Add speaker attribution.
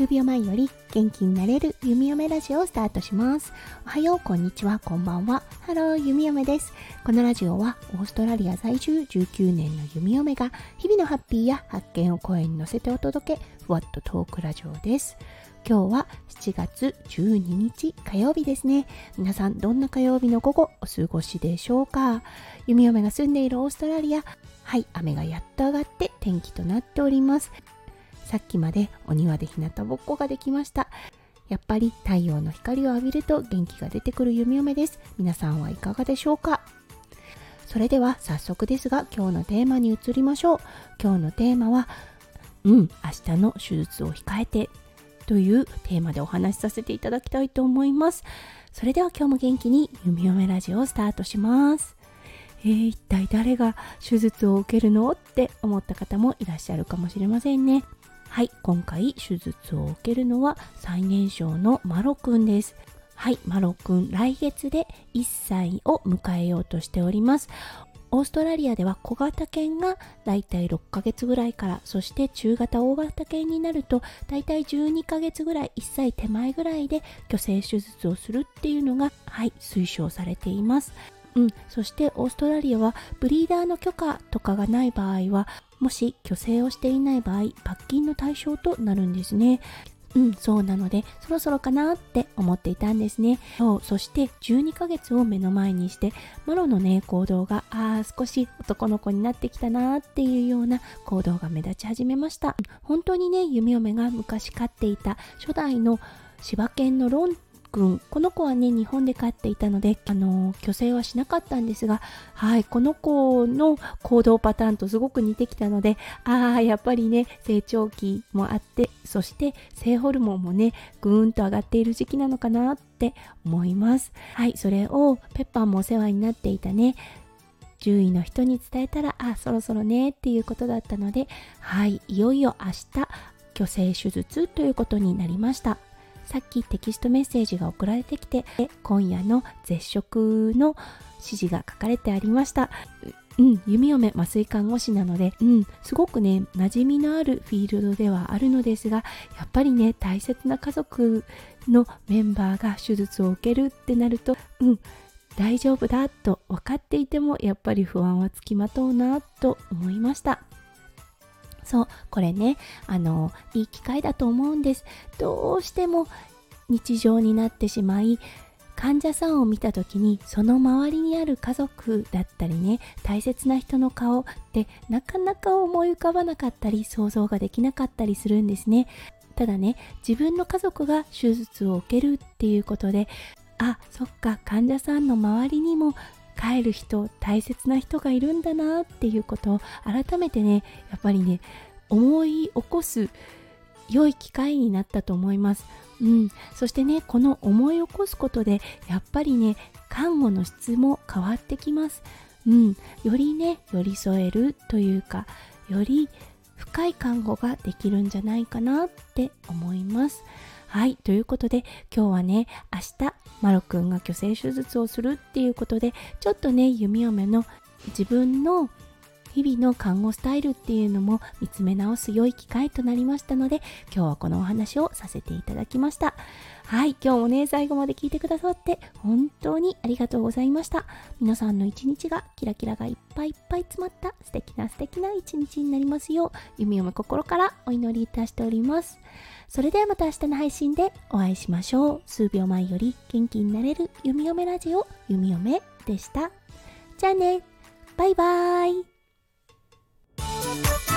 Speaker 1: 数秒前より元気になれる弓嫁ラジオをスタートします。おはよう、こんにちは、こんばんは。 Hello、弓嫁です。このラジオはオーストラリア在住19年の弓嫁が日々のハッピーや発見を声に乗せてお届け、ふわっとトークラジオです。今日は7月12日火曜日ですね。皆さんどんな火曜日の午後お過ごしでしょうか？弓嫁が住んでいるオーストラリア、はい、雨がやっと上がって天気となっております。さっきまでお庭で日向ぼっこができました。やっぱり太陽の光を浴びると元気が出てくる弓嫁です。皆さんはいかがでしょうか？それでは早速ですが今日のテーマに移りましょう。今日のテーマは、うん、明日の手術を控えてというテーマでお話しさせていただきたいと思います。それでは今日も元気に弓嫁ラジオをスタートします。えー、一体誰が手術を受けるのって思った方もいらっしゃるかもしれませんね。はい、今回手術を受けるのは最年少のマロくんです。はい、マロくん来月で1歳を迎えようとしております。オーストラリアでは小型犬がだいたい6ヶ月ぐらいからそして中型大型犬になるとだいたい12ヶ月ぐらい1歳手前ぐらいで虚勢手術をするっていうのがはい推奨されています。うん、そしてオーストラリアはブリーダーの許可とかがない場合はもし虚勢をしていない場合罰金の対象となるんですね。うん、そうなので、そろそろかなって思っていたんですね。そう、そして12ヶ月を目の前にして、マロのね、行動が、ああ、少し男の子になってきたなっていうような行動が目立ち始めました。本当にね、弓嫁が昔飼っていた初代の柴犬のロンくんこの子はね日本で飼っていたのであの虚勢はしなかったんですがはいこの子の行動パターンとすごく似てきたのでああやっぱりね成長期もあってそして性ホルモンもねぐーんと上がっている時期なのかなって思います。はいそれをペッパーもお世話になっていたね獣医の人に伝えたらあそろそろねっていうことだったのではいいよいよ明日虚勢手術ということになりました。さっきテキストメッセージが送られてきて今夜の絶食の指示が書かれてありましたうん、弓嫁麻酔看護師なので、うん、すごくね馴染みのあるフィールドではあるのですがやっぱりね大切な家族のメンバーが手術を受けるってなると、うん、大丈夫だと分かっていてもやっぱり不安はつきまとうなと思いました。そうこれねあのいい機会だと思うんです。どうしても日常になってしまい患者さんを見た時にその周りにある家族だったりね大切な人の顔ってなかなか思い浮かばなかったり想像ができなかったりするんですね。ただね自分の家族が手術を受けるっていうことであそっか患者さんの周りにも帰る人大切な人がいるんだなっていうことを改めてねやっぱりね思い起こす良い機会になったと思います。うん、そしてねこの思い起こすことでやっぱりね看護の質も変わってきます。うん、よりね寄り添えるというかより深い看護ができるんじゃないかなって思います。はい、ということで今日はね明日マロくんが虚勢手術をするっていうことでちょっとね弓嫁の自分の日々の看護スタイルっていうのも見つめ直す良い機会となりましたので今日はこのお話をさせていただきました。はい今日もね最後まで聞いてくださって本当にありがとうございました。皆さんの一日がキラキラがいっぱいいっぱい詰まった素敵な素敵な一日になりますよう弓嫁心からお祈りいたしております。それではまた明日の配信でお会いしましょう。数秒前より元気になれる弓嫁ラジオ弓嫁でした。じゃあね。バイバーイ。Bye.